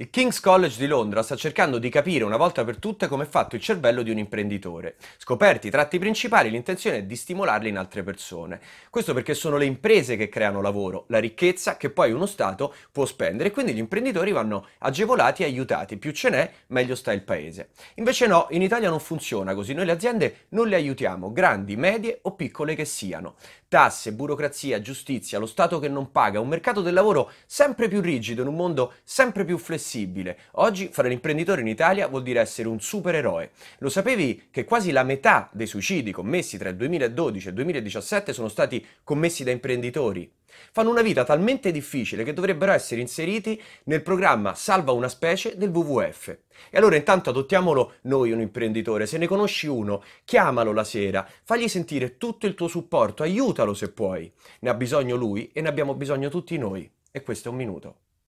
Il King's College di Londra sta cercando di capire una volta per tutte come è fatto il cervello di un imprenditore. Scoperti i tratti principali, l'intenzione è di stimolarli in altre persone. Questo perché sono le imprese che creano lavoro, la ricchezza che poi uno Stato può spendere e quindi gli imprenditori vanno agevolati e aiutati. Più ce n'è, meglio sta il paese. Invece no, in Italia non funziona così. Noi le aziende non le aiutiamo, grandi, medie o piccole che siano. Tasse, burocrazia, giustizia, lo Stato che non paga, un mercato del lavoro sempre più rigido in un mondo sempre più flessibile flessibile. Oggi fare l'imprenditore in Italia vuol dire essere un supereroe. Lo sapevi che quasi la metà dei suicidi commessi tra il 2012 e il 2017 sono stati commessi da imprenditori? Fanno una vita talmente difficile che dovrebbero essere inseriti nel programma Salva una specie del WWF. E allora intanto adottiamolo noi un imprenditore, se ne conosci uno, chiamalo la sera, fagli sentire tutto il tuo supporto, aiutalo se puoi. Ne ha bisogno lui e ne abbiamo bisogno tutti noi. E questo è un minuto.